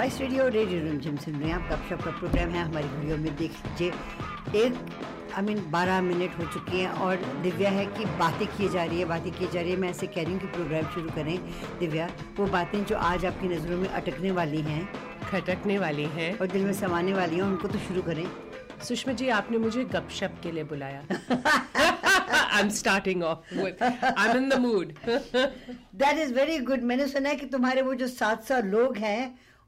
Spice Radio radio Rimjhim सुन रहे हैं आप गपशप का प्रोग्राम है हमारी वीडियो में देख लीजिए एक आई मीन बारह मिनट हो चुके हैं और दिव्या है कि बातें की जा रही है बातें की जा रही है। मैं ऐसे कह रही हूँ कि प्रोग्राम शुरू करें। दिव्या वो बातें जो आज आपकी नज़रों में अटकने वाली हैं खटकने वाली हैं। और दिल में समाने वाली हैं उनको तो शुरू करें। सुषमा जी आपने मुझे गपशप के लिए बुलाया। I am starting off I am in the mood that is very good मैंने सुना है कि तुम्हारे वो जो सात सौ लोग हैं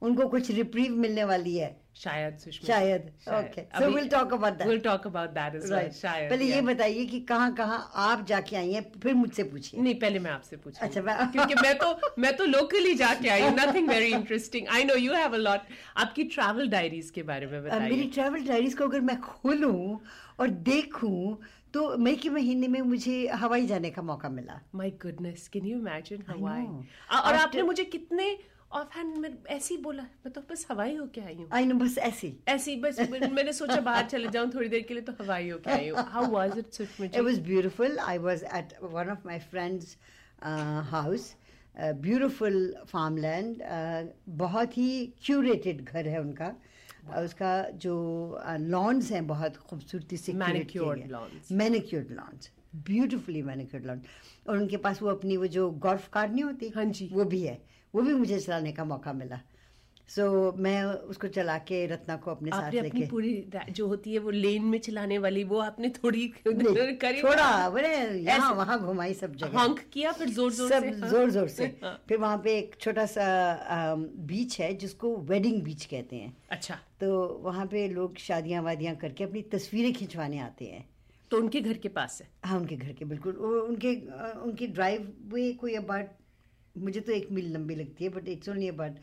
उनको कुछ रिप्रीव मिलने वाली है। शायद शायद okay so will talk about that will talk about that as well शायद पहले ये बताइए कि कहाँ कहाँ आप जाके आई हैं फिर मुझसे पूछिए। नहीं पहले मैं आपसे पूछूँ अच्छा मैं क्योंकि मैं तो मैं तो लोकली जाके आई हूँ nothing very interesting I know you have a lot आपकी ट्रैवल डायरीज के बारे में बताइए मेरी ट्रैवल डायरीज को अगर मैं खोलूं और देखूँ तो मई के महीने में मुझे हवाई जाने का मौका मिला। My goodness can you imagine Hawaii और आपने मुझे कितने ऑफ़ हैंड में ऐसे ही बोला मैं तो बस हवाई होके आई हूँ आई नो बस ऐसी ऐसे ही बस मैंने सोचा बाहर चले जाऊँ थोड़ी देर के लिए तो हवाई होके आई हूँ how was it Sushma It ji was beautiful. I was at one of my friend's uh, house. Uh, beautiful farmland. Uh, बहुत ही curated घर है उनका uh, उसका जो लॉन्स हैं बहुत खूबसूरती से. Manicured lawns beautifully manicured lawn और उनके पास वो अपनी वो जो गोल्फ कार नहीं होती हाँ जी। वो भी है वो भी मुझे चलाने का मौका मिला। सो so, मैं उसको चला के रत्ना को अपने साथ लेके पूरी जो होती है वो लेन में चलाने वाली वो आपने थोड़ी करी थोड़ा बोले यहाँ वहाँ घुमाई सब जगह। किया फिर ज़ोर ज़ोर सबसे हाँ। ज़ोर ज़ोर से। हाँ। फिर वहाँ पे एक छोटा सा बीच है जिसको वेडिंग बीच कहते हैं। अच्छा। तो वहाँ पे लोग शादियाँ वादियाँ करके अपनी तस्वीरें खिंचवाने आते हैं। तो उनके घर के पास है? हाँ उनके घर के बिल्कुल। उनके उनकी ड्राइव वे कोई अबाउट मुझे तो एक मील लंबी लगती है but it's only about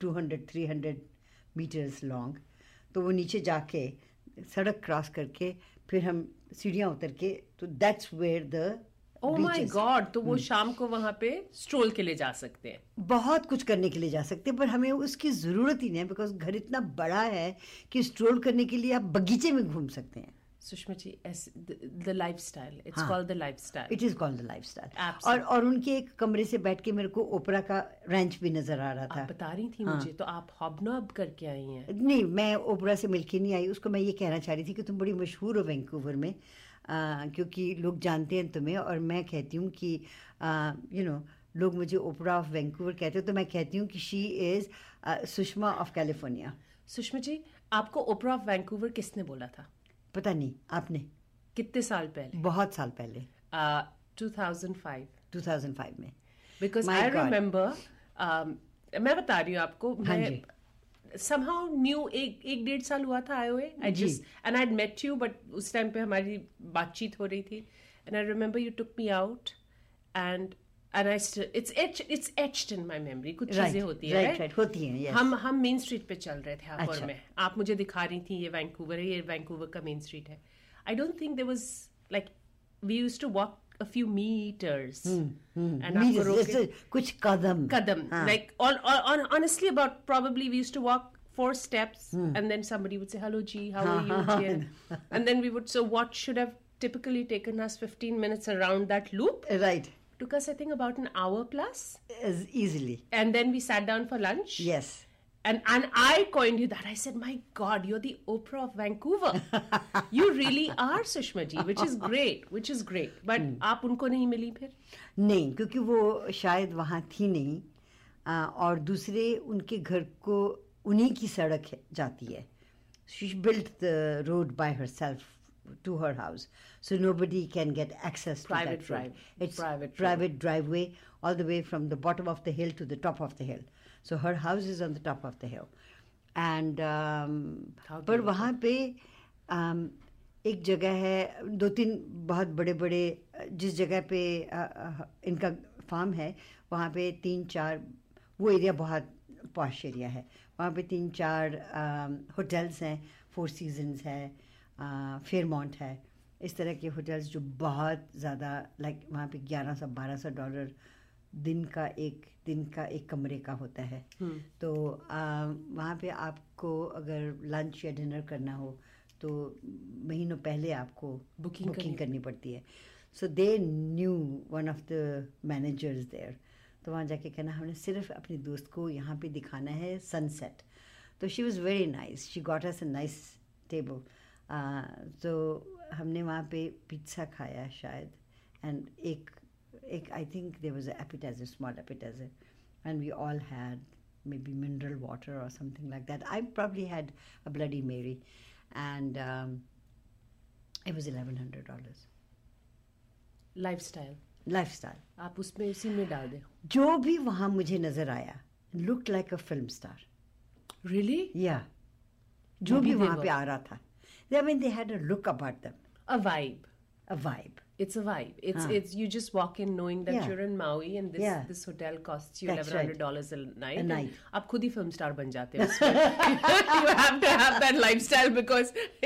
two hundred three hundred metres long तो वो नीचे जाके सड़क क्रॉस करके फिर हम सीढ़ियाँ उतर के तो that's where the oh my God तो। वो शाम को वहाँ पे स्ट्रोल के लिए जा सकते हैं। बहुत कुछ करने के लिए जा सकते हैं पर हमें उसकी ज़रूरत ही नहीं है बिकॉज़ घर इतना बड़ा है कि स्ट्रोल करने के लिए आप बगीचे में घूम सकते हैं। Sushma ji the lifestyle it's. Called the lifestyle it is called the lifestyle और और उनके एक कमरे से बैठ के मेरे को ओपरा का रैंच भी नज़र आ रहा था। आप बता रही थी हाँ। मुझे तो आप हॉबनॉब करके आई हैं। नहीं मैं ओपरा से मिलके नहीं आई उसको मैं ये कहना चाह रही थी कि तुम बड़ी मशहूर हो वैंकूवर में आ, क्योंकि लोग जानते हैं तुम्हें और मैं कहती हूँ कि यू नो लोग मुझे ओपरा ऑफ़ वैंकूवर कहते हैं तो मैं कहती हूँ कि she is Sushma of California Sushma ji आपको ओपरा ऑफ़ वैंकूवर किसने बोला था? पता नहीं आपने। कितने साल पहले? बहुत साल पहले। uh, 2005 2005 में। बिकॉज़ आई रिमेम्बर मैं बता रही हूँ आपको हाँ मैं somehow न्यू एक एक डेढ़ साल हुआ था आए हुए I just and I met you but उस टाइम पे हमारी बातचीत हो रही थी। And I remember you took me out and And I it's it's etched in my memory कुछ Right, चीजें होती right, है right, होती हैं, yes. हम हम मेन स्ट्रीट पे चल रहे थे हापुर अच्छा। में आप मुझे दिखा रही थी ये वैंकूवर है ये वैंकूवर का मेन स्ट्रीट है I don't think there was like we used to walk a few meters and आपको Meters, रोक के- जैसे कुछ कदम kadam हाँ. like on, on, on honestly about probably we used to walk four steps and then somebody would say hello g how are you हाँ, G? And, and then we would so what should have typically taken us 15 minutes around that loop right took us i think about an hour plus as easily and then we sat down for lunch yes and and i coined you that i said my god you're the oprah of vancouver you really are sushma ji which is great which is great but आप उनको नहीं मिली फिर नहीं क्योंकि वो शायद वहाँ थी नहीं आ, और दूसरे उनके घर को उन्हीं की सड़क है- जाती है she built the road by herself to her house so nobody can get access to Private that road. drive. it's Private road. private driveway all the way from the bottom of the hill to the top of the hill so her house is on the top of the hill and um, How पर beautiful. वहाँ पे um, एक जगह है दो तीन बहुत बड़े बड़े जिस जगह पे अ, अ, इनका फार्म है वहाँ पे तीन चार वो एरिया बहुत पॉश एरिया है वहाँ पे तीन चार होटल्स हैं फोर सीजन्स है फेयरमाउंट है। इस तरह के होटल्स जो बहुत ज़्यादा लाइक वहाँ पे ग्यारह सौ बारह सौ डॉलर दिन का एक दिन का एक कमरे का होता है। तो वहाँ पे आपको अगर लंच या डिनर करना हो तो महीनों पहले आपको बुकिंग करनी बुकिंग करनी पड़ती है। So they knew one of the managers there तो वहाँ जाके कहना हमने सिर्फ़ अपनी दोस्त को यहाँ पे दिखाना है सनसेट तो she was very nice she got us a nice table तो हमने वहाँ पे पिज्ज़ा खाया शायद एंड एक एक I think there was appetizer small appetizer and we all had maybe mineral water or something like that. I probably had a Bloody Mary, and um, it was eleven hundred dollars. Lifestyle Lifestyle. आप उसमें उसी में डाल दें जो भी वहाँ मुझे नजर आया looked like a film star. Really Yeah. जो Maybe भी they वहाँ पे were. आ रहा था. I mean, they had a look about them, a vibe a vibe. It's a vibe. It's Huh. it's you just walk in knowing that Yeah. you're in Maui and this Yeah. this hotel costs you That's eleven hundred dollars a night. A and night. आप खुद ही film star बन जाते हो उसमें. you have to have that lifestyle because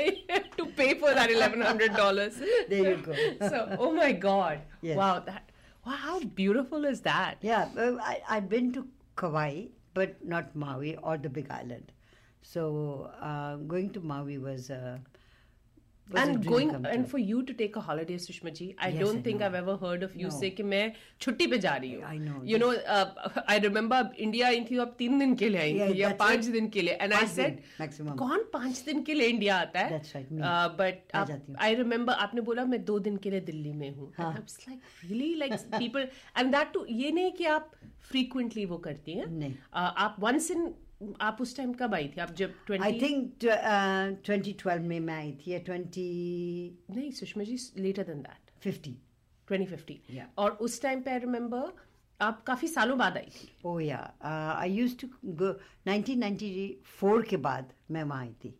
to pay for that eleven hundred dollars. There you go. so oh my god! Yes. Wow, that wow, how beautiful is that? Yeah, uh, I, I'd been to Kauai, but not Maui or the Big Island. So uh, going to Maui was, uh, was a and going and for you to take a holiday sushma ji i Yes, don't I think know. i've ever heard of you No. say कि मैं छुट्टी पे जा रही हूँ know uh, i remember India आई थी आप तीन दिन के लिए आई Yeah, थी या पाँच. दिन के लिए and i पाँच said maximum. कौन पाँच दिन के लिए इंडिया आता है. Uh, हूँ। आई रिमेम्बर आपने बोला मैं दो दिन के लिए दिल्ली में हूँ हाँ। people and that too ये नहीं कि आप frequently वो करती हैं। Uh, आप once in आप उस टाइम कब आई थी आप जब 20 I think uh, 2012 में मैं आई थी या 2050 नहीं Sushma ji later than that that 2050 Yeah. और उस टाइम पे आई रिमेम्बर आप काफ़ी सालों बाद आई थी Oh yeah, uh, I used to go 1994 के बाद मैं वहाँ आई थी.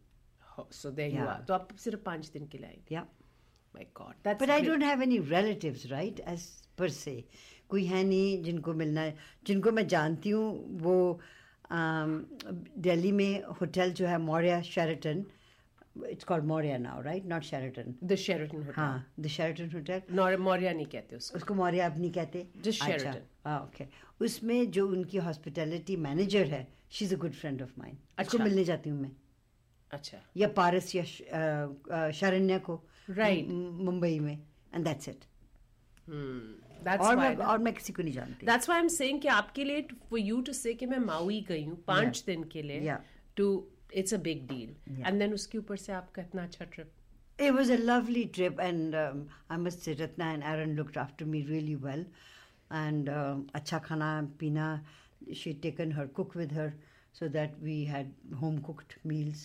So there you. आर तो आप सिर्फ़ पाँच दिन के लिए आई थी. My God that's But I don't have any relatives, right? As per se, कोई है नहीं जिनको मिलना जिनको मैं जानती हूँ वो दिल्ली में होटल जो है Maurya Sheraton it's called Maurya now right not Sheraton the Sheraton हाँ द शेरटन होटल मौर्या नहीं कहते उसको। उसको मौर्या अब नहीं कहते। Just Sheraton. हाँ ओके उसमें जो उनकी हॉस्पिटैलिटी मैनेजर है she is a good friend of mine उसको अच्छा। मिलने जाती हूँ मैं। अच्छा। या पारस या श- अ, अ, शरण्या को। Right. मु- मुंबई में। And that's it दैट्स और व्हाई मैं और मैं किसी को नहीं जानती that's why I am saying कि आपके लिए फॉर यू टू से कि मैं माउई गई हूँ पांच Yeah. दिन के लिए Yeah. Too it's a big deal Yeah. And then उसके ऊपर से आपका इतना अच्छा trip It was a lovely trip, and um, I must say, Ratna and Aaron looked after me really well. And um, acha khana pina, she'd taken her cook with her, so that we had home cooked meals.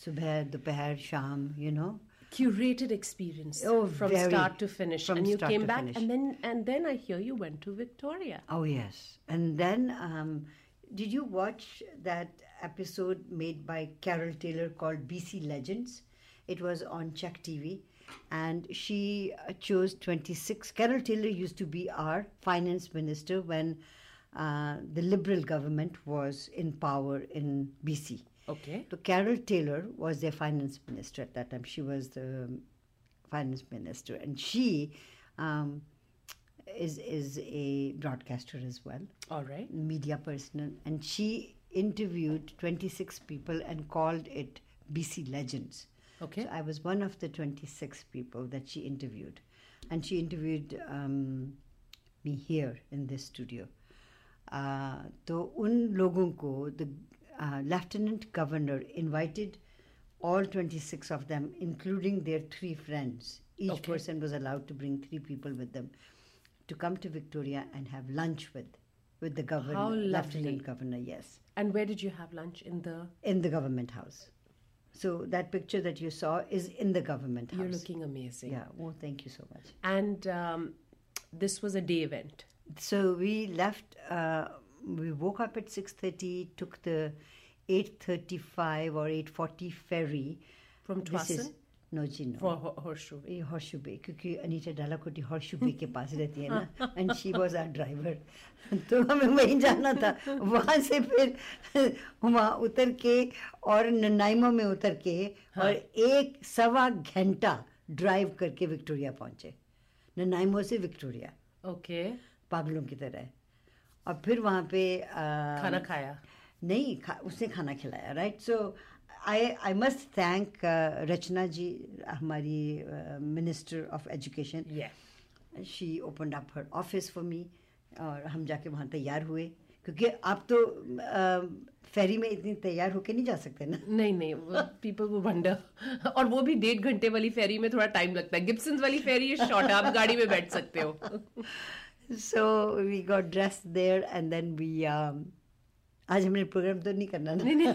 Subh, dopeher, sham, you know. curated experience Oh, from very. start to finish and you came back finish. and then and then i hear you went to victoria Oh yes, and then um, did you watch that episode made by Carol Taylor called BC Legends? It was on Czech TV, and she uh, chose 26. Carol Taylor used to be our finance minister when uh, the Liberal government was in power in BC. okay So Carol Taylor was their finance minister at that time. She was the um, finance minister, and she um, is is a broadcaster as well, all right media person, and she interviewed 26 people and called it BC Legends. okay So I was one of the 26 people that she interviewed, and she interviewed um, me here in this studio. Uh, तो उन लोगों को the uh, lieutenant governor invited all 26 of them, including their three friends. Each Okay. person was allowed to bring three people with them to come to Victoria and have lunch with with the governor, How lovely. lieutenant governor. Yes and where did you have lunch in the in the government house. So that picture that you saw is in the government house. you're looking amazing Yeah. Oh, thank you so much. and um, this was a day event So we left. Uh, we woke up at six thirty. Took the eight thirty-five or eight forty ferry. from Twasan no, जी no. for Ho- horseshoe. ये horseshoe bay क्योंकि Anita Dalakoti horseshoe बे के पास रहती है ना and she was our driver तो हमें वहीं जाना था। वहाँ से फिर वहाँ उतर के और ननाइमो में उतर के और एक सवा घंटा ड्राइव करके विक्टोरिया पहुँचे। ननाइमो से विक्टोरिया okay पागलों की तरह। और फिर वहाँ पे खाना खाया? नहीं खा, उसने खाना खिलाया right so I I must thank Rachna ji हमारी minister of education she opened up her office for me और हम जाके वहाँ तैयार हुए क्योंकि आप तो फेरी में इतनी तैयार होके नहीं जा सकते ना? नहीं नहीं पीपल वो वंडर और वो भी डेढ़ घंटे वाली फेरी में थोड़ा टाइम लगता है। गिब्सन वाली फेरी शॉर्ट आप गाड़ी में बैठ सकते हो। So we got dress there and then we आज हमने प्रोग्राम तो नहीं करना ना। नहीं नहीं।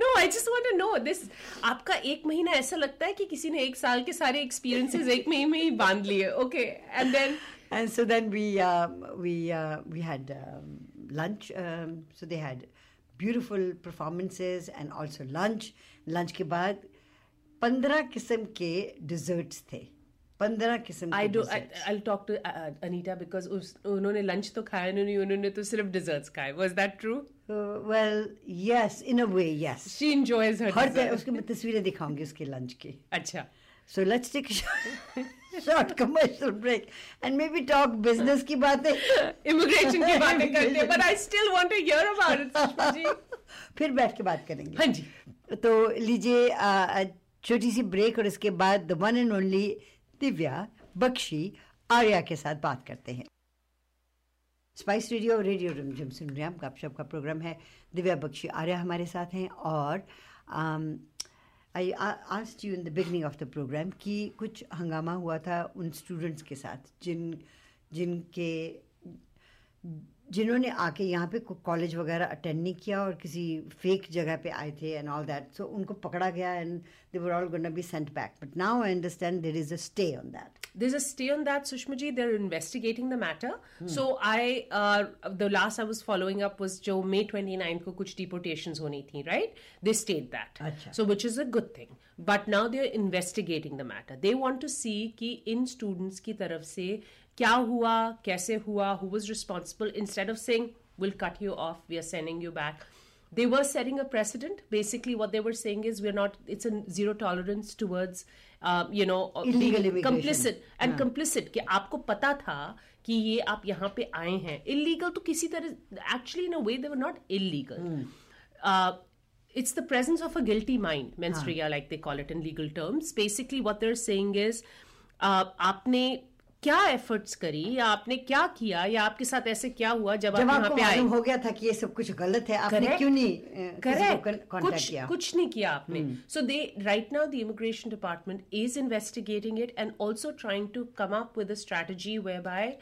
No I just want to know this आपका एक महीना ऐसा लगता है कि किसी ने एक साल के सारे एक्सपीरियंसेस एक महीने में ही बाँध लिए okay and then um, we uh, we had um, lunch um, so they had beautiful performances and also lunch. Lunch के बाद पंद्रह किस्म के डिजर्ट्स थे। पंद्रह किस्म I do I talk to Anita because उन्होंने लंच तो खाया नहीं उन्होंने तो सिर्फ़ डिजर्ट्स खाए। Was that true well yes in a way yes she enjoys her her उसकी मैं तस्वीरें दिखाऊँगी उसके लंच की। अच्छा। So let's take short commercial break and maybe talk business की बातें। इमिग्रेशन की बातें करते हैं but I still want to hear about it फिर बैठ के बात करेंगे। हाँ जी। तो लीजिए छोटी सी ब्रेक और इसके बाद the one and only Divya, Bakshi, Arya के साथ बात करते हैं। स्पाइस रेडियो रेडियो रिमझिम सुन रहे हैं गपशप का प्रोग्राम है। दिव्या, बख्शी, आर्या हमारे साथ हैं और I asked you in the beginning of the program कि कुछ हंगामा हुआ था उन स्टूडेंट्स के साथ जिन जिनके जिन्होंने आके यहाँ पे कॉलेज वगैरह अटेंड नहीं किया और किसी फेक जगह पे आए थे एंड ऑल दैट सो उनको पकड़ा गया and they were all gonna be sent back but now I understand there is a stay on that There's a stay on that, Sushma ji. They're investigating the matter. So I, uh, the last I was following up was जो May 29 को कुछ deportations होनी थी, right? They stayed that. अच्छा. So which is a good thing. But now they're investigating the matter. They want to see कि इन students की तरफ़ से क्या हुआ कैसे हुआ who was responsible instead of saying we'll cut you off we are sending you back they were setting a precedent basically what they're saying is we are not it's zero tolerance towards you know complicit and complicit कि आपको पता था कि ये आप यहाँ पे आए हैं। इलीगल तो किसी तरह actually in a way they're not illegal it's the presence of a guilty mind mens rea like they call it in legal terms basically what they're saying is आपने क्या एफर्ट्स करी? या आपने क्या किया? या आपके साथ ऐसे क्या हुआ जब, जब आप यहाँ पे आए? हो गया था कि ये सब कुछ गलत है आपने Correct. क्यों नहीं किसी Correct. को कांटेक्ट कुछ किया? कुछ नहीं किया आपने। So they right now the immigration department is investigating it and also trying to come up with a strategy whereby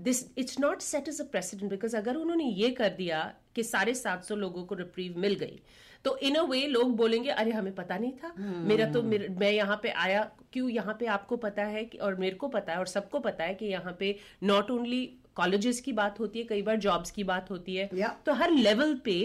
this it's not set is a precedent because अगर उन्होंने ये कर दिया कि साढ़े सात सौ लोगों को रिप्रीव मिल गई तो इन अ वे लोग बोलेंगे अरे हमें पता नहीं था। मेरा तो मेरे, मैं यहाँ पे आया क्यों यहाँ पे आपको पता है कि और मेरे को पता है और सबको पता है कि यहाँ पे नॉट ओनली कॉलेजेस की बात होती है कई बार जॉब्स की बात होती है। Yeah. तो हर लेवल पे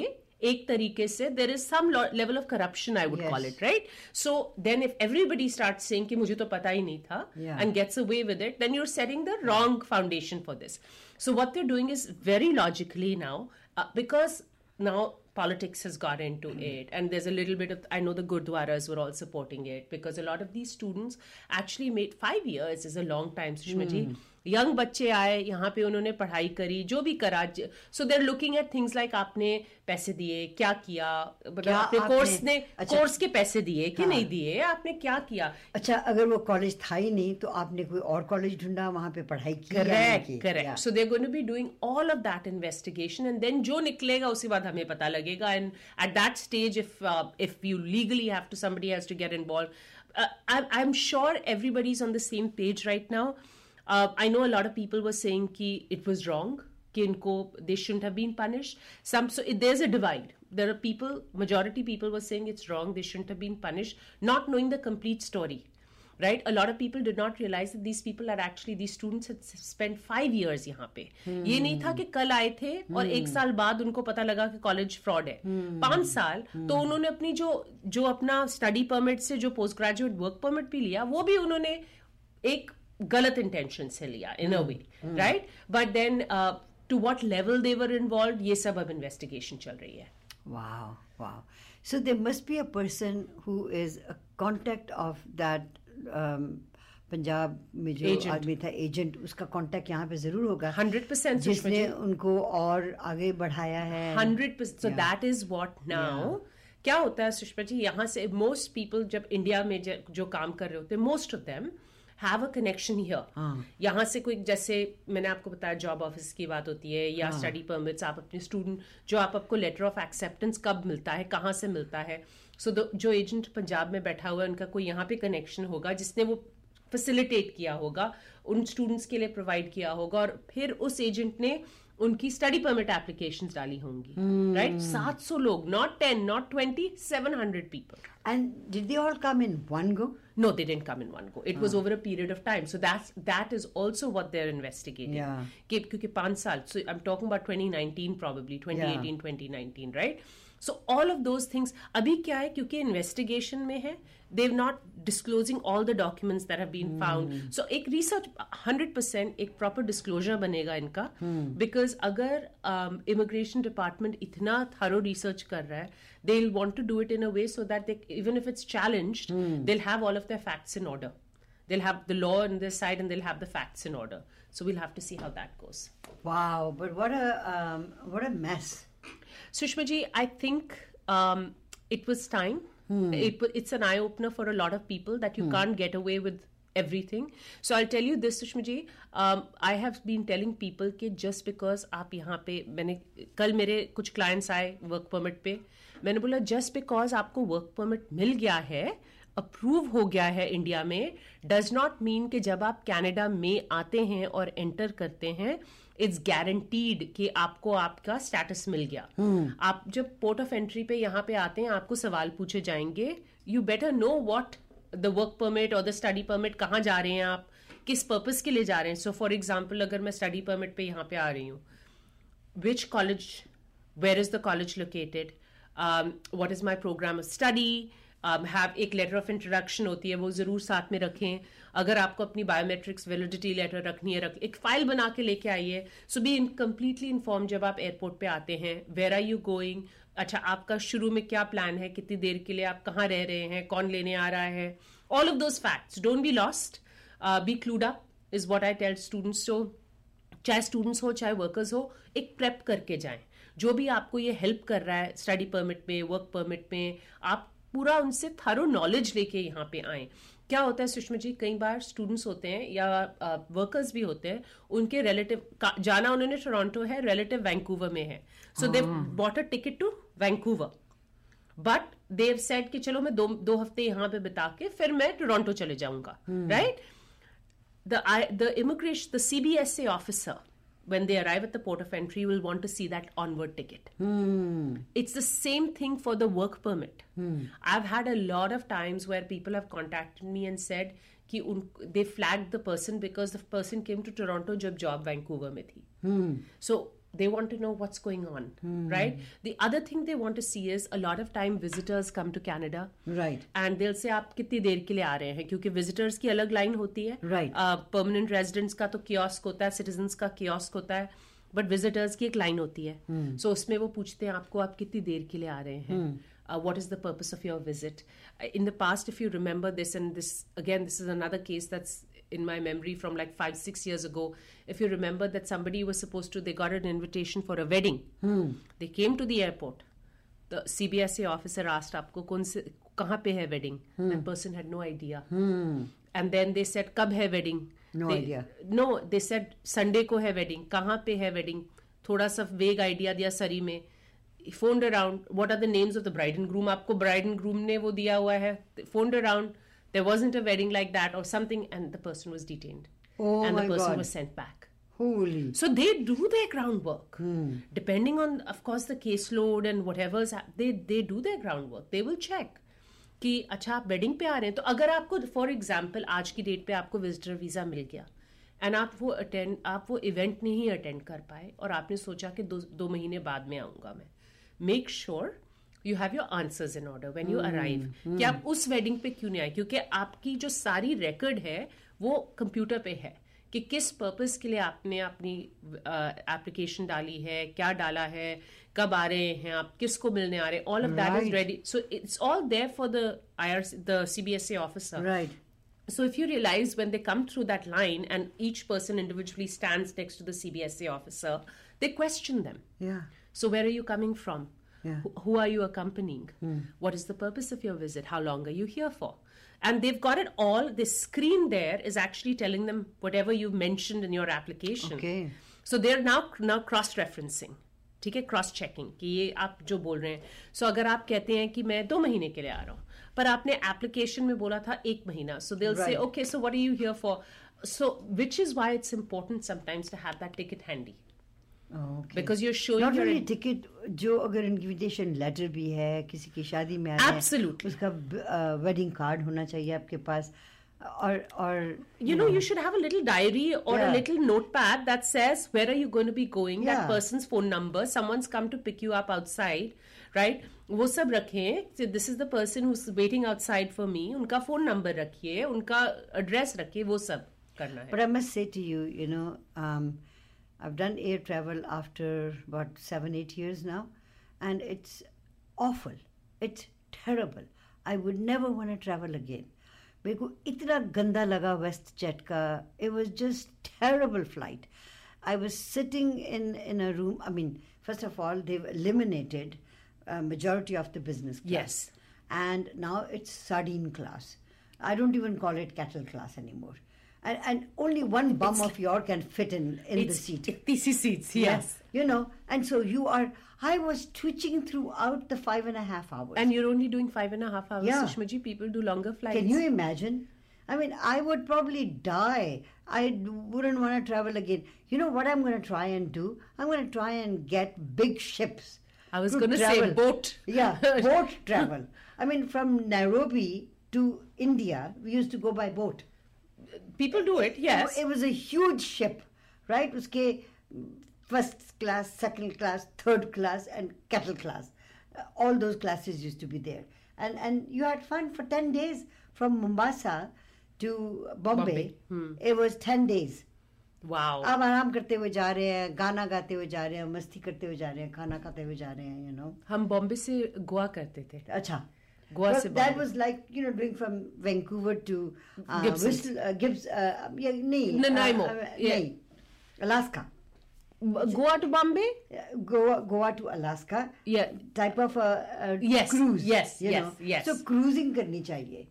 एक तरीके से there is some level of corruption I would call it right so then if everybody start saying कि मुझे तो पता ही नहीं था and gets gets away with it then you're setting the wrong foundation for this. So what they're doing is very logically now uh, because now politics has got into hmm. it. And there's a little bit of i know the gurdwaras were all supporting it because a lot of these students actually made five years is a long time sushma ji hmm. Young बच्चे आए यहाँ पे उन्होंने पढ़ाई करी जो भी करा so they're looking at things like आपने पैसे दिए क्या किया? मतलब क्या आपने कोर्स ने अच्छा, कोर्स के पैसे दिए कि हाँ, नहीं दिए? आपने क्या किया? अच्छा अगर वो कॉलेज था ही नहीं तो आपने कोई और कॉलेज ढूंढा वहाँ पे पढ़ाई की correct correct so there and then जो निकलेगा उसी बाद हमें पता लगेगा and at that stage if if you legally have to to has get involve I am sure everybody is on the same page right now I know a lot of people was saying कि it was wrong कि इनको they should have been punish some so it there is a divide there are people majority people were saying it's wrong they should have been punished not knowing the complete story right a lot of people did not realise these people are actually the students spend five years यहाँ पे ये नहीं था कि कल आए थे और एक साल बाद उनको पता लगा कि कॉलेज फ्रॉड है पाँच साल तो उन्होंने अपनी जो जो अपना स्टडी परमिट से जो पोस्ट ग्रेजुएट वर्क परमिट भी लिया वो भी उन्होंने एक गलत इंटेंशन से लिया in a way right but then to what level they were involve ये सब अब इन्वेस्टिगेशन चल रही है। Wow, wow. So there must be a person who is a contact of that um, Punjab में जो. आदमी था एजेंट उसका कांटेक्ट यहाँ पे ज़रूर होगा। हंड्रेड परसेंट जिसने उनको और आगे बढ़ाया है। Hundred percent so. That is what now क्या होता है सुषमा जी यहाँ से मोस्ट पीपल जब इंडिया में ज- जो काम कर रहे होते हैं most of them have a connection here यहाँ से कोई जैसे मैंने आपको बताया जॉब ऑफ़िस की बात होती है या स्टडी परमिट्स आप अपने स्टूडेंट जो आप आपको लेटर ऑफ़ एक्सेप्टेंस कब मिलता है कहाँ से मिलता है। सो so, जो एजेंट पंजाब में बैठा हुआ है उनका कोई यहाँ पे कनेक्शन होगा जिसने वो फैसिलिटेट किया होगा उन स्टूडेंट्स के लिए प्रोवाइड किया होगा और फिर उस एजेंट ने उनकी स्टडी परमिट एप्लीकेशन डाली होंगी राइट सात सौ लोग not ten not twenty seven hundred people and did they all come in one go? No, they didn't come in one go. It was ah. over a period of time. So that's that is also what they're investigating. Yeah. Because So I'm talking about 2019 probably, 2018, yeah. 2019, right? So all of those things अभी क्या है क्योंकि investigation में है they've not disclosing all the documents that have been found. So एक research 100% एक proper disclosure बनेगा इनका because अगर um, immigration department इतना thorough research कर रहा है they'll want to do it in a way so that they even if it's challenged they'll have all of their facts in order they'll have the law on their side and they'll have the facts in order so we'll have to see how that goes Wow, but what a um, what a mess. Sushma ji i think um, it was time Hmm. it, it's an eye opener for a lot of people that you hmm. can't get away with everything so i'll tell you this sushma ji um, i have been telling people कि just because आप यहाँ पे मैंने कल मेरे कुछ clients आए work permit पे मैंने बोला just because आपको work permit मिल गया है अप्रूव हो गया है इंडिया में डज नॉट मीन कि जब आप कनाडा में आते हैं और एंटर करते हैं इट्स गारंटीड कि आपको आपका स्टेटस मिल गया। Hmm. आप जब पोर्ट ऑफ़ एंट्री पे यहाँ पे आते हैं आपको सवाल पूछे जाएँगे you better know what the work permit और द स्टडी परमिट कहाँ जा रहे हैं आप? किस पर्पज के लिए जा रहे हैं? सो फॉर एग्ज़ाम्पल अगर मैं स्टडी परमिट पे यहाँ पे आ रही हूँ which college where is the college located what is my program program of study um, एक लेटर ऑफ़ इंट्रोडक्शन होती है वो ज़रूर साथ में रखें। अगर आपको अपनी बायोमेट्रिक्स वैलिडिटी लेटर रखनी है रख एक फ़ाइल बना के लेके आइए। सो बी कंप्लीटली इन्फॉर्म जब आप एयरपोर्ट पे आते हैं। वेर आर यू गोइंग अच्छा आपका शुरू में क्या प्लान है? कितनी देर के लिए आप कहाँ रह रहे हैं? कौन लेने आ रहा है? All of those facts don't be lost be clued up is what I tell students to चाहे स्टूडेंट्स हो चाहे वर्कर्स हो एक प्रेप करके जाएँ। जो भी आपको ये हेल्प कर रहा है स्टडी परमिट में वर्क परमिट में आप पूरा उनसे थारो नॉलेज लेके यहाँ पे आए। क्या होता है सुषमा जी कई बार स्टूडेंट्स होते हैं या वर्कर्स भी होते हैं उनके रिलेटिव जाना उन्होंने टोरंटो है रिलेटिव वैंकूवर में है। So they bought a ticket to Vancouver but they've said कि चलो मैं दो दो हफ़्ते यहाँ पे बिता के फिर मैं टोरंटो चले जाऊँगा। Right I, the immigration the CBSA officer when they arrive at the port of entry will want to see that onward ticket. It's the same thing for the work permit. I've had a lot of times where people have contacted me and said कि उन they flagged the person because the person came to Toronto जब job Vancouver में थी. So they want to know what's going on, right? The other thing they want to see is a lot of time visitors come to Canada. Right. And दिल से आप कितनी देर के लिए आ रहे हैं क्योंकि विजिटर्स की अलग लाइन होती है Right. परमानेंट रेजिडेंट्स का तो कियोस्क होता है सिटीजन्स का कियोस्क होता है बट विजिटर्स की एक लाइन होती है सो उसमें वो पूछते हैं आपको आप कितनी देर के लिए आ रहे हैं what is the purpose of your visit in the past if you remember this and this again this is another case that's in my memory from like five six years ago if you remember that somebody was supposed to they got an invitation for a wedding they came to the airport the CBSA officer asked आपको कौन से कहाँ पे है wedding that person had no idea and then they said कब है wedding No they, idea. no they said Sunday को है wedding कहाँ पे है wedding थोड़ा सा वेग आइडिया दिया सरी में phone around what are the names of the bride and groom आपको ब्राइड एंड ग्रूम ने वो दिया हुआ है phone around There wasn't a wedding like that और something and the person was detained Oh and the person God. was sent back Holy. so they do their groundwork Hmm. depending on of course the caseload and whatever's they they do their groundwork they will check कि अच्छा आप wedding पे आ रहे हैं तो अगर आपको for example आज की डेट पे आपको विजिटर वीज़ा मिल गया एंड आप वो अटेंड आप वो इवेंट नहीं अटेंड कर पाए और आपने सोचा कि दो दो महीने बाद में आऊँगा मैं make sure You have your answers in order when you arrive कि आप उस वेडिंग पे क्यों नहीं आए क्योंकि आपकी जो सारी रिकॉर्ड है वो कंप्यूटर पे है कि किस पर्पस के लिए आपने अपनी एप्लीकेशन डाली है क्या डाला है कब आ रहे हैं आप किसको मिलने आ रहे हैं all of that is Right. Ready so it's all there for the I R the CBSE officer Right. so if you realize when they come through that line and each person individually stands next to the CBSA officer, they question them. Yeah. So where are you coming from? Yeah. Who, who are you accompanying? What is the purpose of your visit? How long are you here for? And they've got it all. This screen there is actually telling them whatever you mentioned in your application. Okay. So they're now now cross referencing. ठीक है cross checking कि ये आप जो बोल रहे हैं सो so, अगर आप कहते हैं कि मैं दो महीने के लिए आ रहा हूँ पर आपने एप्लीकेशन में बोला था एक महीना सो दिल से Right. Okay so what are you here for so which is why it's important sometimes to have that ticket handy Okay. Because you are showing not your only ticket जो अगर इनविटेशन लेटर भी है किसी की शादी में आ रहे हैं, Absolutely. उसका वेडिंग कार्ड होना चाहिए आपके पास और और you know you should have a little diary or a Yeah. little notepad that says where are you going to be going that Yeah. person's phone number someone's come to pick you up outside right वो सब रखें this is the person who's waiting outside for me उनका phone number रखिए उनका address रखिए वो सब करना है But I must say to you, you know, um, I've done air travel after about seven, eight years now, and it's awful. It's terrible. I would never want to travel again. मेरे को इतना गंदा लगा waste jet का it was just terrible flight. I was sitting in in a room. I mean, first of all, they've eliminated uh, majority of the business class. Yes. And now it's sardine class. I don't even call it cattle class anymore. And, and only one bum of your can fit in in the It's seat. TC seats yes You know, and so you are. I was twitching throughout the five and a half hours. and you're only doing five and a half hours Yeah. Sushma ji people do longer flights Can you imagine? I mean, I would probably die. I wouldn't want to travel again. You know what I'm going to try and do? I'm going to try and get big ships. I was to gonna say boat. Yeah, boat travel. I mean, from Nairobi to India, we used to go by boat people do it yes It was a huge ship, right? Uske first class, second class, third class, and cattle class. Uh, all those classes used to be there. And, and you had fun for 10 days from Mombasa to Bombay. Bombay, It was 10 days. wow अब आराम करते हुए जा रहे हैं गाना गाते हुए जा रहे हैं मस्ती करते हुए जा रहे हैं खाना खाते हुए जा रहे हैं यू नो हम बॉम्बे से गोवा करते थे अच्छा that was like you know doing from Vancouver to uh, Gibson. Whistle, uh, Gibbs, uh, yeah, nahi, uh, Nanaimo, uh, uh, yeah. Alaska. Goa to Bombay? Goa, Goa to Alaska. Yeah. Type of a, a yes, cruise. Yes, yes, know? yes. So cruising karni chahiye.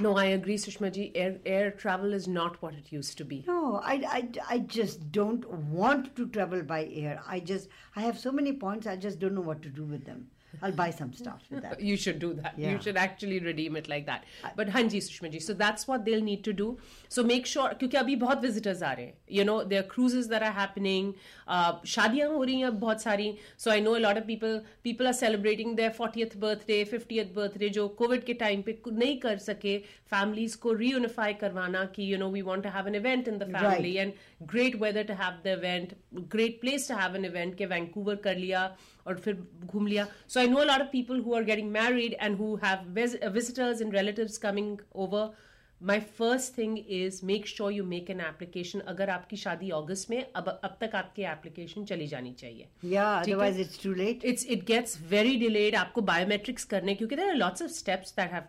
No, I agree, Sushma ji. Air, air travel is not what it used to be. No, I, I, I just don't want to travel by air. I just, I have so many points, I just don't know what to do with them. I'll buy some stuff with that. You should do that. You Yeah. should actually redeem it like that. But Hanji, Sushma ji, so that's what they'll need to do. So make sure, क्योंकि अभी बहुत visitors आ रहे हैं. You know, there are cruises that are happening. Uh, शादियां हो रही हैं अब बहुत सारी. So I know a lot of people, people are celebrating their 40th birthday, 50th birthday, जो COVID के time पे कु- नहीं कर सके. Families को reunify करवाना कि, you know, we want to have an event in the family. Right. and great weather to have the event great place to have an event के वैंकूवर कर लिया और फिर घूम लिया। So I know a lot of people who are getting married and who have visitors and relative coming over my first thing is make sure you make an application अगर आपकी शादी अगस्त में अब अब तक आपकी एप्लीकेशन चली जानी चाहिए। वेरी डिलेड आपको बायोमेट्रिक्स करने क्योंकि there are lots of steps that have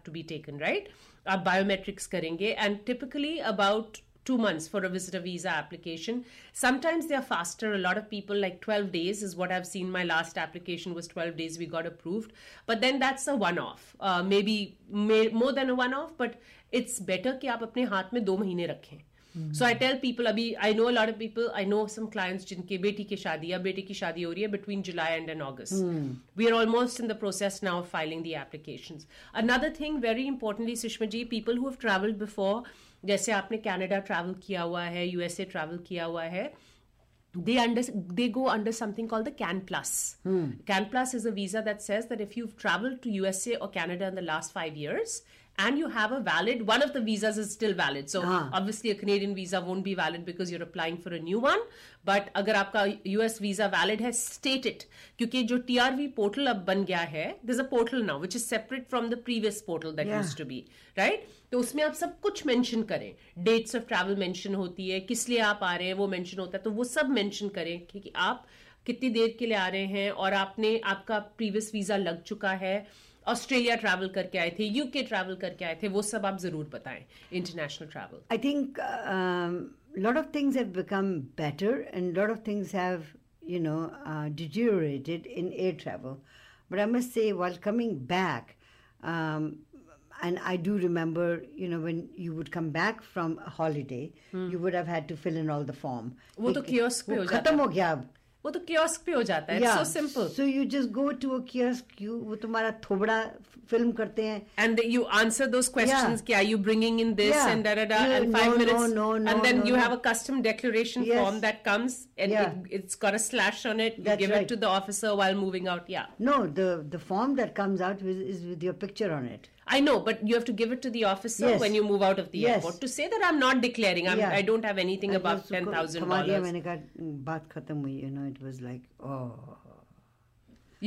आप बायोमेट्रिक्स करेंगे and typically about two months for a visitor visa application sometimes they are faster a lot of people like 12 days is what i've seen my last application was 12 days we got approved but then that's a one off uh, maybe may, more than a one off but it's better कि आप अपने हाथ में दो महीने रखें सो आई tell people अभी I know lot of people I know some clients जिनके बेटी की शादी या बेटे की शादी हो रही है between July and and August we are almost in the process now of filing the application another thing very importantly Sushma ji people who have travelled before जैसे आपने कैनेडा ट्रैवल किया हुआ है यूएसए ट्रैवल किया हुआ है they under they go under something call the can plus can plus is a visa that says that if you travel to USA और Canada in the last five years and you have a valid one of the visas is still valid so Ah. obviously a canadian visa won't be valid because you're applying for a new one but अगर आपका US visa valid है state it क्योंकि जो TRV portal अब बन गया है there's a portal now which is separate from the previous portal that Yeah. used to be right तो उसमें आप सब कुछ मेंशन करें डेट्स ऑफ़ ट्रैवल मेंशन होती है किस लिए आप आ रहे हैं वो मेंशन होता है तो वो सब मेंशन करें कि आप कितनी देर के लिए आ रहे हैं और आपने आपका प्रीवियस वीज़ा लग चुका है ऑस्ट्रेलिया ट्रैवल करके आए थे यूके ट्रैवल करके आए थे वो सब आप जरूर बताएं international travel I think a um, lot of things have become better and a lot of things have, you know, uh, deteriorated in air travel. But I must say, while coming back, um, and I do remember, you know, when you would come back from a holiday, you would have had to fill in all the form. वो तो एक- kiosk पे वो हो जाता खत्म हो गया अब वो तो कियोस्क पे हो जाता है Yeah. So simple So you just go to a kiosk, you वो तुम्हारा थोबड़ा फिल्म करते हैं and you answer those questions Yeah. ki, are you bringing in this Yeah. and da da da Yeah, and five no, no, minutes no, no, and then no, you no. have a custom declaration Yes. form that comes and Yeah. it, it's got a slash on it you That's give right. it to the officer while moving out yeah No, the the form that comes out with, is with your picture on it. I know but you have to give it to the officer Yes. when you move out of the Yes. airport to say that I'm not declaring I'm, Yeah. I don't have anything And above उसको ten thousand थमा दिया, dollars मैंने कहा बात खत्म हुई you know it was like oh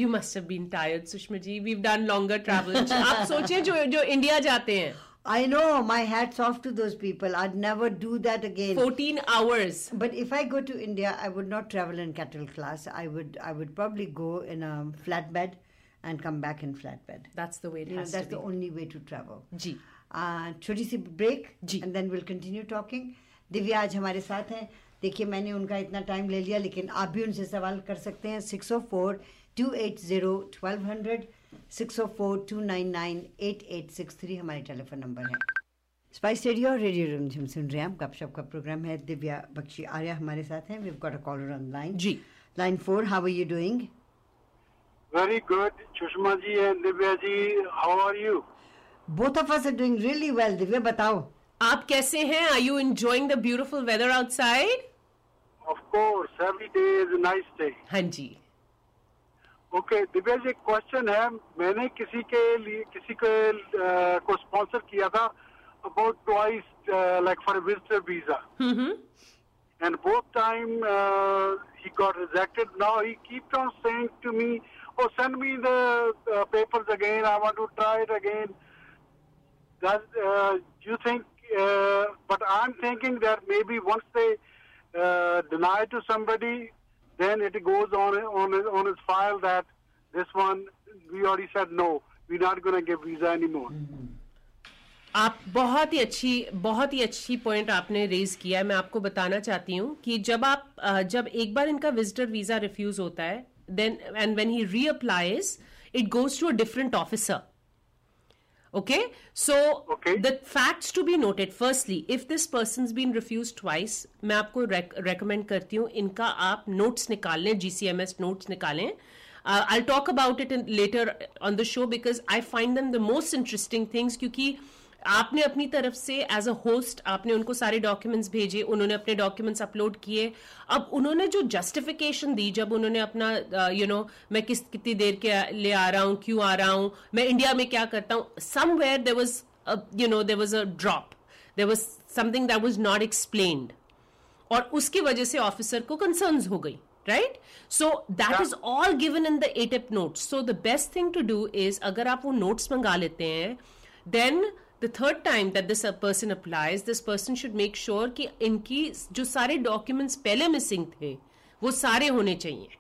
you must have been tired Sushma ji we've done longer travels आप सोचिए जो जो इंडिया जाते हैं I know my hats off to those people I'd never do that again 14 hours but if I go to India I would not travel in cattle class I would I would probably go in a flatbed and come back in flatbed that's the way it you know has that's to the be only way to travel ji uh, छोटी सी break ji. And then will continue talking Divya आज हमारे साथ हैं देखिए मैंने उनका इतना time ले लिया लेकिन आप भी उनसे सवाल कर सकते हैं six o four two eight zero twelve hundred six o four two nine nine eight eight six three हमारे टेलीफोन नंबर है स्पाइस रेडियो और रेडियो रूम हम सुन रहे हैं गपशप का प्रोग्राम है दिव्या बख्शी आर्या हमारे साथ हैं we got a caller on line ji line four how are you doing Very good, Sushma ji and Divya ji. How are you? Both of us are doing really well Divya बताओ आप कैसे हैं are you enjoying the beautiful weather outside Of course, every day is a nice day. हाँ जी Okay, Divya ji एक question है मैंने किसी के लिए किसी के uh, को स्पॉन्सर किया था about twice like for visitor visa hmm and both time uh, he got rejected. Now he keeps on saying "Oh, send me the uh, papers again. I want to try it again." Does uh, you think? Uh, but I'm thinking that maybe once they uh, deny to somebody, then it goes on on on his file that this one we already said no. We're not going to give visa anymore. Mm-hmm. आप बहुत ही अच्छी बहुत ही अच्छी point आपने raise किया है मैं आपको बताना चाहती हूँ कि जब आप जब एक बार इनका विजिटर वीज़ा रिफ्यूज होता है Then and when he reapplies it goes to a different officer Okay, so Okay. the facts to be noted. Firstly, if this person's been refused twice, मैं आपको recommend करती हूँ इनका आप notes निकाल लें GCMS notes निकालें uh, I'll talk about it in, later on the show because I find them the most interesting things क्योंकि आपने अपनी तरफ़ से एज अ होस्ट आपने उनको सारे डॉक्यूमेंट्स भेजे उन्होंने अपने डॉक्यूमेंट्स अपलोड किए। अब उन्होंने जो जस्टिफिकेशन दी जब उन्होंने अपना यू नो मैं किस कितनी देर के ले आ रहा हूँ क्यों आ रहा हूँ मैं इंडिया में क्या करता हूँ somewhere there was you know there was a drop there was something that was not explained और उसकी वजह से ऑफिसर को कंसर्न्स हो गई right so that is all given in the ATIP notes so the best thing to do is अगर आप वो नोट्स मंगा लेते हैं then The third time that this person applies this person should make sure कि इनकी जो सारे डॉक्यूमेंट्स पहले मिसिंग थे वो सारे होने चाहिए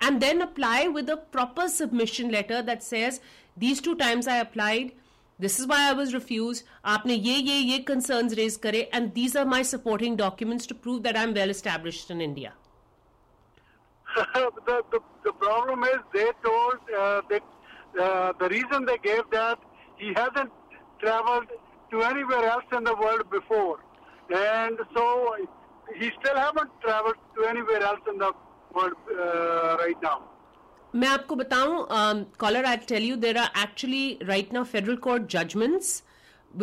and then apply with a proper submission letter that says these two times I applied. This is why I was refused. आपने ये ये ये concerns raise करे and these are my supporting documents to prove that I'm well established in India. the, the the problem is they told uh, that uh, the reason they gave that he hasn't traveled to anywhere else in the world before, and so he still haven't traveled to anywhere else in the world uh, right now. मैं आपको बताऊं caller I tell you there are actually right now federal court judgments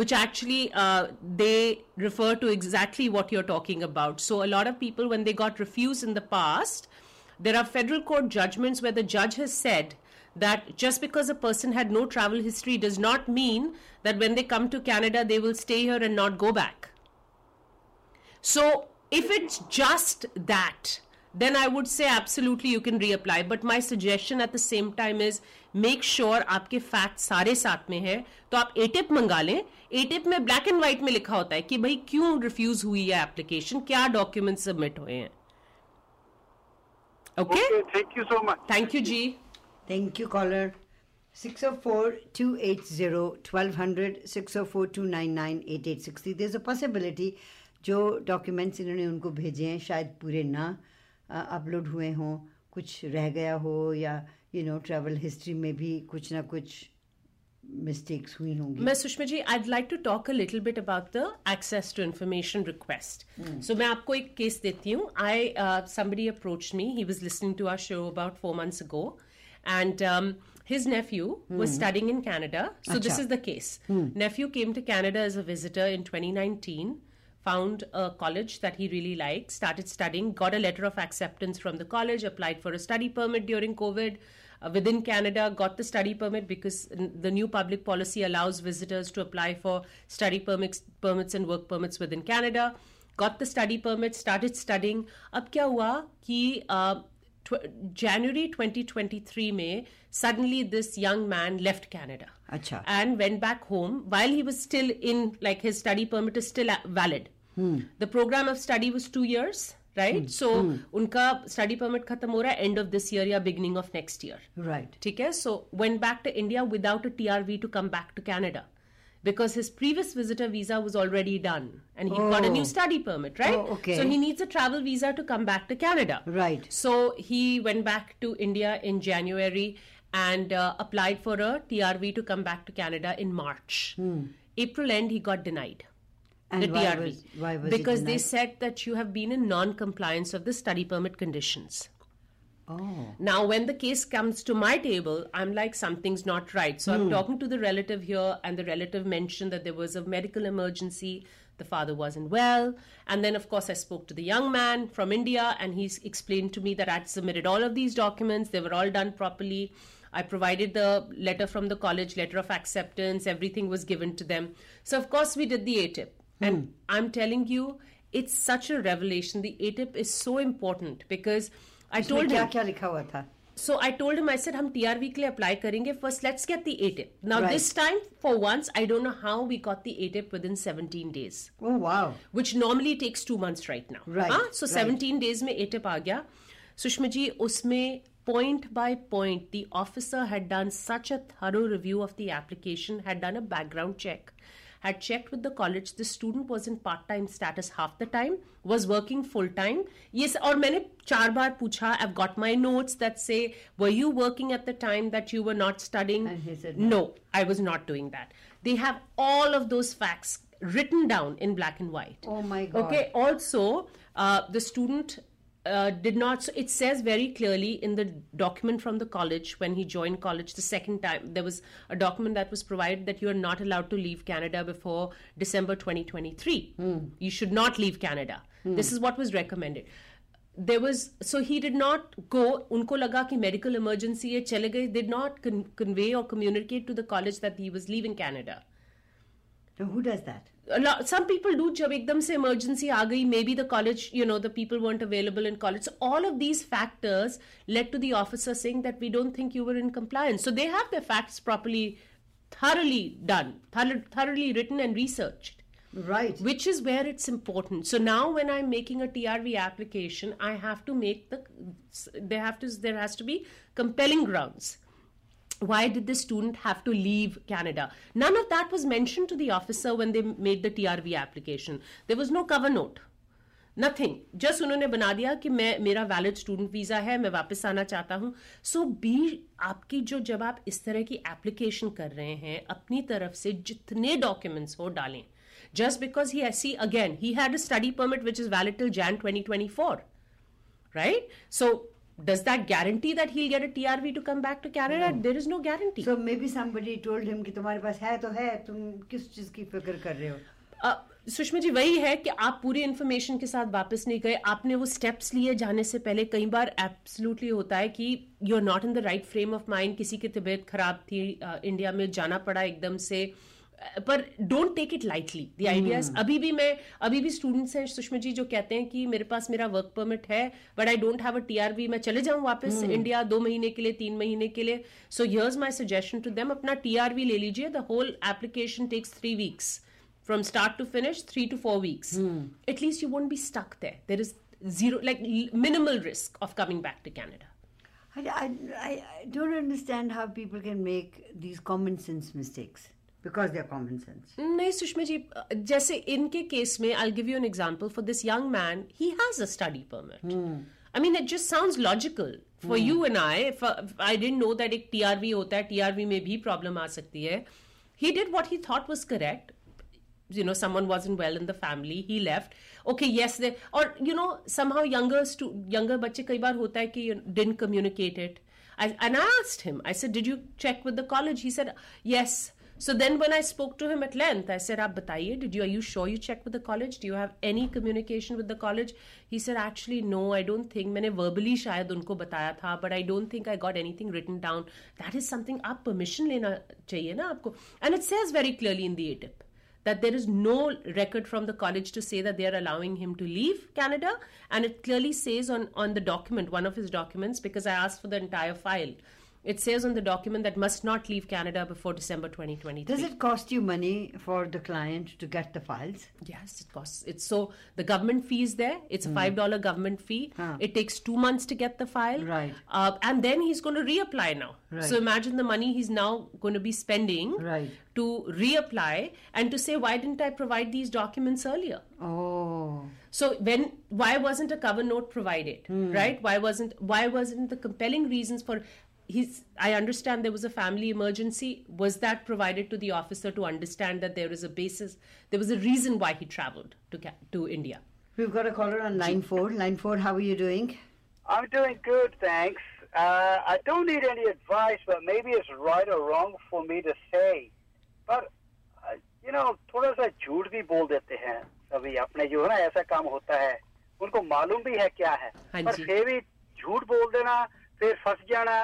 which actually uh, they refer to exactly what you're talking about. So a lot of people, when they got refused in the past, there are federal court judgments where the judge has said that just because a person had no travel history does not mean that when they come to Canada they will stay here and not go back. So if it's just that, then I would say absolutely you can reapply. But my suggestion at the same time is make sure आपके fact सारे साथ में है तो आप एटिप मंगा लें एटिप में ब्लैक एंड व्हाइट में लिखा होता है कि भाई क्यों रिफ्यूज हुई है एप्लीकेशन क्या डॉक्यूमेंट सबमिट हुए हैं okay Okay, thank you so much. thank you caller six o four two eight zero twelve hundred six o four two nine nine eight eight sixty three there a possibility जो documents इन्होंने उनको भेजे हैं शायद पूरे ना upload हुए हों कुछ रह गया हो या यू नो ट्रेवल हिस्ट्री में भी कुछ ना कुछ मिस्टेक्स हुई होंगी। मैं Sushma ji I like to talk a little bit about the access to information request so मैं आपको एक केस देती हूँ। I somebody approach me he was listening to our show about four months go and um, his nephew was hmm. studying in Canada. So Achha. this is the case. Hmm. Nephew came to Canada as a visitor in 2019, found a college that he really liked, started studying, got a letter of acceptance from the college, applied for a study permit during COVID. Uh, within Canada, got the study permit because the new public policy allows visitors to apply for study permits, permits and work permits within Canada. Got the study permit, started studying. Ab kya hua ki uh, tw- January 2023 में suddenly this young man left Canada अच्छा and went back home while he was still in like his study permit is still a- valid the program of study was two years right so उनका study permit खत्म हो रहा है end of this year या beginning of next year right ठीक है so went back to India without a TRV to come back to Canada because his previous visitor visa was already done and he got a new Oh. study permit right Oh, okay. so he needs a travel visa to come back to Canada Right. so he went back to India in January and uh, applied for a TRV to come back to Canada in March. April end, he got denied. And the why TRV. was- why was it because they said that you have been in non compliance of the study permit conditions. Oh. Now, when the case comes to my table, I'm like, something's not right. So I'm hmm. talking to the relative here, and the relative mentioned that there was a medical emergency. The father wasn't well. And then, of course, I spoke to the young man from India, and he's explained to me that I'd submitted all of these documents, they were all done properly. I provided the letter from the college, letter of acceptance, everything was given to them. So, of course, we did the ATIP. Hmm. And I'm telling you, it's such a revelation. The ATIP is so important because I told क्या क्या लिखा हुआ था? So I told him I हम TRV के लिए apply करेंगे। First let's get the ATIP now this time for once I don't know how we got the ATIP within 17 days oh normally takes 2 months right now so 17 days में ATIP आ गया। सुषमा जी उसमें point by point the officer had done such a thorough review of the application had done a background check had checked with the college the student was in part time status half the time was working full time yes or maine char baar pucha i've got my notes that say were you working at the time that you were not studying and he said no, no i was not doing that they have all of those facts written down in black and white. Oh my God. Okay, also, uh, the student uh, did not so it says very clearly in the document from the college when he joined college the second time there was a document that was provided that you are not allowed to leave canada before december 2023 mm. you should not leave canada. Mm. this is what was recommended. There was so he did not go unko laga ki medical emergency hai chale did not con- convey or communicate to the college that he was leaving canada. Now who does that? a lot some people do jab ekdam se emergency aa maybe the college you know the people weren't available in college. So all of these factors led to the officer saying that we don't think you were in compliance. So they have their facts properly thoroughly done thoroughly written and researched. Right. Which is where it's important. So now when i'm making a trv application i have to make the there have to there has to be compelling grounds. Why did the student have to leave canada none of that was mentioned to the officer when they made the trv application there was no cover note nothing just उन्होंने बना दिया कि मैं मेरा valid student visa है मैं वापस आना चाहता हूँ सो बी आपकी जो जब आप इस तरह की एप्लीकेशन कर रहे हैं अपनी तरफ़ से जितने डॉक्यूमेंट्स हो डालें just because he see again he had a study permit which is valid till Jan 2024 right so does that guarantee that he'll get a trv to come back to canada? No. there is no guarantee. So maybe somebody told him कि तुम्हारे पास है तो है तुम किस चीज़ की फ़िक्र कर रहे हो? अ, सुषमा जी वही है कि आप पूरी इंफॉर्मेशन के साथ वापस नहीं गए। आपने वो स्टेप्स लिए जाने से पहले कई बार एब्सोल्युटली होता है कि you are not in the right frame of mind किसी की तबीयत खराब थी अ, इंडिया में जाना पड़ा एकदम से। अ, पर don't take it lightly the ideas अभी भी मैं अभी भी स्टूडेंट्स हैं सुषमा जी जो कहते हैं कि मेरे पास मेरा वर्क परमिट है but I don't have a TRV मैं चले जाऊँ वापस hmm. इंडिया दो महीने के लिए तीन महीने के लिए। So here's my suggestion to them अपना टीआरवी ले लीजिए। The whole application takes three weeks from start to finish three to four weeks at least you won't be stuck they there is zero like minimal risk of coming back to Canada I, I, I don't understand how people can make these common sense mistakes. because they're common sense. नहीं सुषमा जी अ, जैसे इनके case में I give you an example for this young man he has a study permit I mean it just sounds logical for you and I I don't know that एक TRV होता है TRV में भी problem आ सकती है he did what he thought was correct you know someone wasn't well in the family he left okay yes they or you know somehow younger stu- younger बच्चे कई बार होता है कि didn't communicate it I, and I asked him I said did you check with the college he said yes So then when I spoke to him at length, I said, Aap bataiye, did you, are you sure you checked with the college? Do you have any communication with the college? He said, actually, no, I don't think. Maine verbally shayad unko bataya tha, but I don't think I got anything written down. That is something aap permission lena chahiye na aapko. And it says very clearly in the ATIP that there is no record from the college to say that they are allowing him to leave Canada. And it clearly says on, on the document, one of his documents, because I asked for the entire file it says on the document that must not leave Canada before December 2023. Does it cost you money for the client to get the files? Yes, it costs. It's so the government fee is there. It's a five dollar government fee. Huh. It takes two months to get the file. Right. Uh, and then he's going to reapply now. Right. So imagine the money he's now going to be spending Right. to reapply and to say why didn't I provide these documents earlier? Oh, So when why wasn't a cover note provided? Right? Why wasn't why wasn't the compelling reasons for he's I understand there was a family emergency. Was that provided to the officer to understand that there is a basis there was a reason why he traveled to Ca- to India? we've got a caller on line four. Line four, how are you doing? I'm doing good, thanks. Uh, I don't need any advice, but maybe it's right or wrong for me to say. But, uh, you know, थोड़ा सा झूठ भी बोल देते हैं सभी अपने जो है ना ऐसा काम होता है उनको मालूम भी है क्या है हाँ पर जी। फिर भी झूठ बोल देना फिर फंस जाना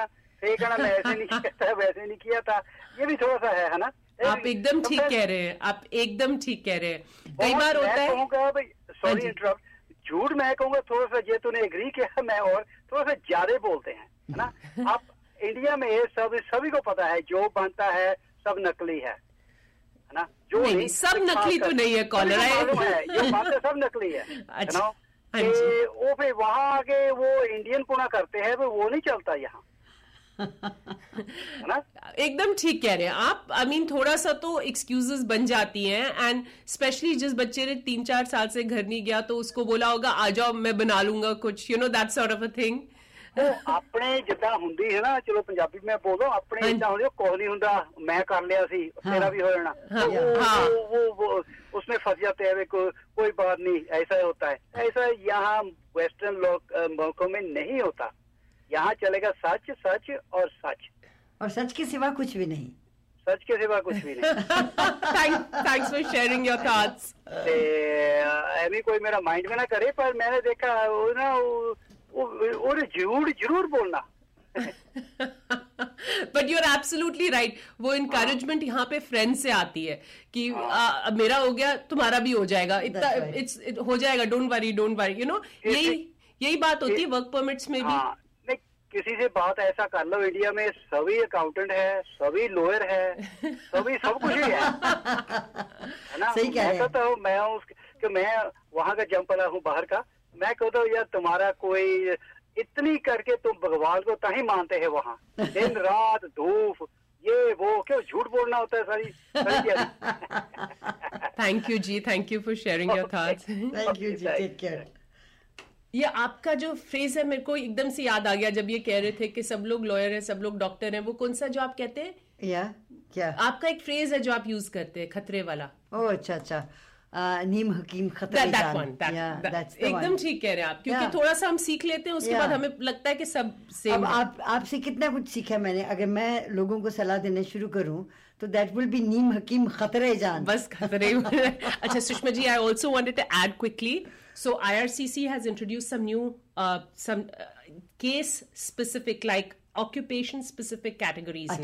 फिर कहना मैं ऐसे नहीं किया था वैसे नहीं किया था। ये भी थोड़ा सा है है ना? आप एकदम ठीक कह रहे हैं आप एकदम ठीक कह रहे हैं। कई बार होता है कहूँगा भाई हाँ सॉरी इंटरप्ट झूठ मैं कहूँगा थोड़ा सा ये तूने एग्री किया मैं और थोड़ा सा ज़्यादा बोलते हैं है ना? आप इंडिया में ये सब सभी को पता है जो बनता है सब नकली है है ना? जो नहीं, नहीं, सब नकली तो नहीं है, कॉलर है। है बनता है सब नकली है अच्छा, ना हाँ। वो फिर वहाँ आके वो इंडियन पुना करते हैं वो नहीं चलता यहाँ। है एकदम ठीक कह रहे हैं आप आई मीन थोड़ा सा तो एक्सक्यूजेस बन जाती हैं एंड स्पेशली जिस बच्चे ने तीन चार साल से घर नहीं गया तो उसको बोला होगा आ जाओ मैं बना लूंगा कुछ you know that sort of a thing ਉਹ ਆਪਣੇ ਜਿੱਦਾਂ ਹੁੰਦੀ ਹੈ ਨਾ ਚਲੋ ਪੰਜਾਬੀ ਮੈਂ ਬੋਲਦਾ ਆਪਣੇ ਹਾਂਜੀ। ਇਦਾਂ ਹੁੰਦੀ ਕੋਈ ਨਹੀਂ ਹੁੰਦਾ ਮੈਂ ਕਰ ਲਿਆ ਸੀ ਤੇਰਾ भी हो जाना हाँ, तो वो, हाँ। वो, वो, वो उसमें फंस जाते हैं को, कोई बात नहीं ऐसा होता है ऐसा यहाँ वेस्टर्न लोग अ, मुल्कों में नहीं होता यहाँ चलेगा सच सच और सच और सच के सिवा कुछ भी नहीं सच के सिवा कुछ भी नहीं thanks for sharing your thoughts ਤੇ ਐਵੇਂ ਕੋਈ ਮੇਰਾ ਮਾਈਂਡ में ना करे पर मैंने देखा वो ना वो- वो- वो झूठ जरूर बोलना but you are absolutely right वो इंकरेजमेंट यहाँ पे फ्रेंड से आती है कि आ, अब मेरा हो गया तुम्हारा भी हो जाएगा इतना That's right. इट्स it, हो जाएगा don't worry don't worry you know यही यही बात होती है वर्क परमिट्स में भी हाँ नहीं किसी से बात ऐसा कर लो इंडिया में सभी अकाउंटेंट है सभी लॉयर है सभी सब कुछ ही है। है ना? सही कह रहे मैं हैं। कहता हूँ मैं हूँ उस- कि मैं वहाँ का जंप वाला हूँ बाहर का। मैं कहता हूँ यार तुम्हारा कोई इतनी करके तुम भगवान को तही मानते हैं वहाँ। दिन रात धूप ये वो क्यों झूठ बोलना होता है sorry sorry thank you ji thank you for sharing your thoughts thank you ji take care ये आपका जो फ्रेज है मेरे को एकदम से याद आ गया जब ये कह रहे थे कि सब लोग लॉयर हैं सब लोग डॉक्टर हैं। वो कौन सा जो आप कहते हैं? या क्या? आपका एक फ्रेज है जो आप यूज़ करते हैं खतरे वाला। ओह अच्छा अच्छा। नीम हकीम खतरे That- one, that- Yeah, that- that's the एकदम ठीक कह रहे हैं आप क्योंकि Yeah. थोड़ा सा हम सीख लेते हैं उसके Yeah. बाद हमें लगता है कि सब अब सेम आप आपसे कितना कुछ सीखा मैंने अगर मैं लोगों को सलाह देना शुरू करूँ तो दैट विल बी नीम हकीम खतरे जान। बस खतरे। अच्छा Sushma ji I also wanted to add quickly so IRCC has introduced some new uh, some uh, case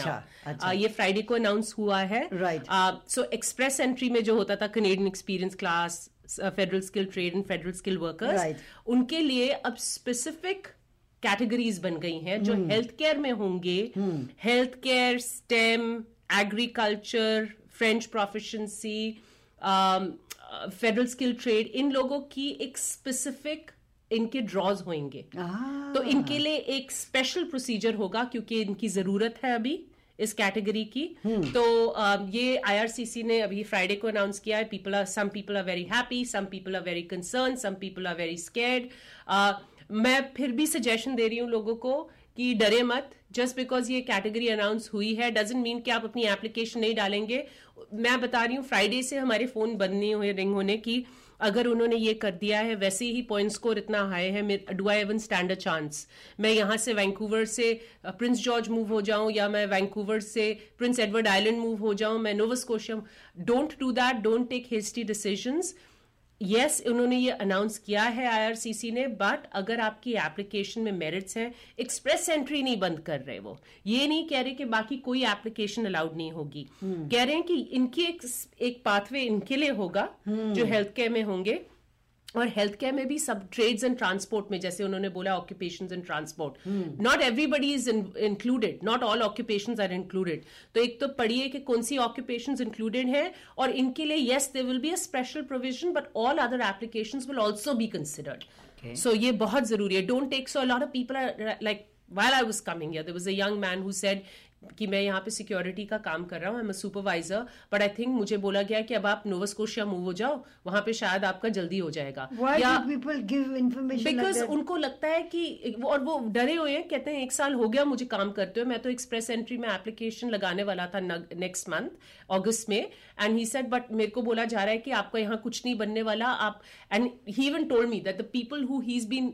now. अच्छा। Uh, ये फ्राइडे को अनाउंस हुआ है। Right. सो एक्सप्रेस एंट्री में जो होता था Canadian experience class federal skill trade and federal skill workers उनके लिए अब स्पेसिफिक कैटेगरीज बन गई हैं जो हेल्थ केयर में होंगे। Health care STEM agriculture French proficiency federal skill trade इन लोगों की एक स्पेसिफिक इनके ड्रॉज होंगे Ah. तो इनके लिए एक स्पेशल प्रोसीजर होगा क्योंकि इनकी ज़रूरत है अभी इस कैटेगरी की। तो अम, ये आईआरसीसी ने अभी फ्राइडे को अनाउंस किया है। People are some people are very happy some people are very concern some people are very scared मैं फिर भी सजेशन दे रही हूँ लोगों को कि डरे मत। जस्ट बिकॉज़ ये कैटेगरी अनाउंस हुई है डजेंट मीन कि आप अपनी एप्लीकेशन नहीं डालेंगे। मैं बता रही हूँ फ्राइडे से हमारे फ़ोन बंद नहीं हुए रिंग होने की। अगर उन्होंने ये कर दिया है, वैसे ही पॉइंट स्कोर इतना हाई है do I even stand a chance मैं यहाँ से वैंकूवर से प्रिंस जॉर्ज मूव हो जाऊँ या मैं वैंकूवर से प्रिंस एडवर्ड आइलैंड मूव हो जाऊँ, मैं Nova Scotia don't do that don't take hasty decisions yes yes, उन्होंने ये अनाउंस किया है आईआरसीसी ने बट अगर आपकी एप्लीकेशन में मेरिट्स हैं एक्सप्रेस एंट्री नहीं बंद कर रहे वो ये नहीं कह रहे कि बाकी कोई एप्लीकेशन अलाउड नहीं होगी hmm. कह रहे हैं कि इनकी एक, एक पाथवे इनके लिए होगा hmm. जो हेल्थ केयर में होंगे और हेल्थ केयर में भी सब ट्रेड्स एंड ट्रांसपोर्ट में जैसे उन्होंने बोला occupation and transport not everybody is included not all occupation are included तो एक तो पढ़िए कि कौन सी ऑक्यूपेशन इंक्लूडेड है और इनके लिए yes they will be a special provision but all other application will also be considered so ये बहुत ज़रूरी है. Don't take so lot of people are like while I was coming here, there was a young man who said, कि मैं यहाँ पे security का काम कर रहा हूँ मैं सुपरवाइजर बट आई थिंक मुझे बोला गया कि अब आप नोवस्कोशिया मूव हो जाओ वहाँ पे शायद आपका जल्दी हो जाएगा। या पीपल गिव इन्फॉर्मेशन बिकॉज़ उनको लगता है कि और वो डरे हुए हैं कहते हैं एक साल हो गया मुझे काम करते हुए मैं तो एक्सप्रेस एंट्री में एप्लीकेशन लगाने वाला था नेक्स्ट मंथ ऑगस्ट में एंड ही सेट बट मेरे को बोला जा रहा है कि आपका यहाँ कुछ नहीं बनने वाला आप and he even told me that the people who he been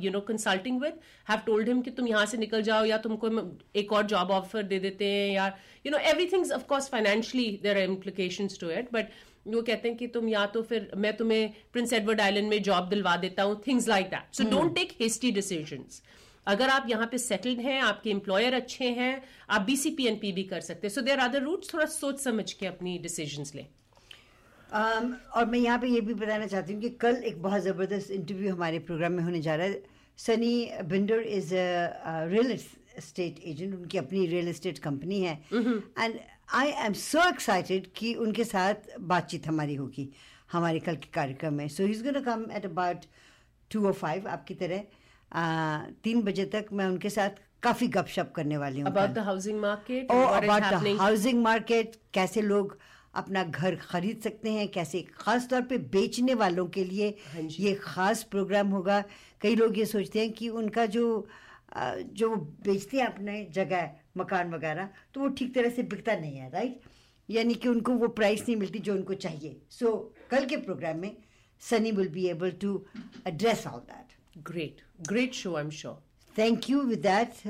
you know consulting with have told him कि तुम यहाँ से निकल जाओ या तुमको एक और जॉब ऑफ़र दे देते हैं या you know everything of course financially there are implication to it but वो कहते हैं कि तुम या तो फिर मैं तुम्हें प्रिंस एडवर्ड आइलैंड में जॉब दिलवा देता हूँ things like that so don't take hasty decision अगर आप यहाँ पे सेटल्ड हैं आपके एम्प्लॉयर अच्छे हैं आप बीसीपीएनपी भी कर सकते हैं. सो देर अदर रूट थोड़ा सोच समझ के अपनी डिसीज़न लें. Um, और मैं यहाँ पे ये भी बताना चाहती हूँ कि कल एक बहुत ज़बरदस्त इंटरव्यू हमारे प्रोग्राम में होने जा रहा है. Sunny Binder is real estate agent उनकी अपनी रियल एस्टेट कंपनी है। And I am so excited कि उनके साथ बातचीत हमारी होगी हमारे कल के कार्यक्रम में। So is gonna come at about two o five आपकी तरह। uh, तीन बजे तक मैं उनके साथ काफ़ी गपशप करने वाली हूँ। About the housing market about the housing market कैसे लोग अपना घर खरीद सकते हैं कैसे खास तौर पे बेचने वालों के लिए हाँ ये खास प्रोग्राम होगा। कई लोग ये सोचते हैं कि उनका जो जो वो बेचते हैं अपने जगह मकान वगैरह तो वो ठीक तरह से बिकता नहीं है राइट यानी कि उनको वो प्राइस नहीं मिलती जो उनको चाहिए। सो so, कल के प्रोग्राम में Sunny will be able to address all that great great show I am sure thank you with that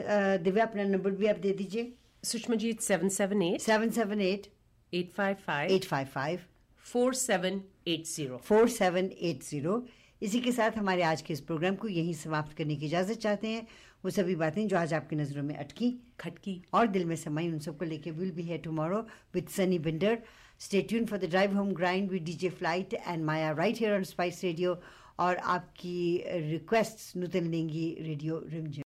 Divya अपना नंबर भी आप दे दीजिए। Sushma ji seven seven eight seven seven eight eight five five eight five five four seven eight zero four seven eight zero इसी के साथ हमारे आज के इस प्रोग्राम को यहीं समाप्त करने की इजाज़त चाहते हैं। वो सभी बातें जो आज आपकी नज़रों में अटकी खटकी। और दिल में समाई उन सबको लेके विल बी है tomorrow with Sunny Binder stay tuned for the drive home grind with DJ Flight and Maya right here on Spice radio और आपकी रिक्वेस्ट नूतन लेंगी रेडियो रिमझिम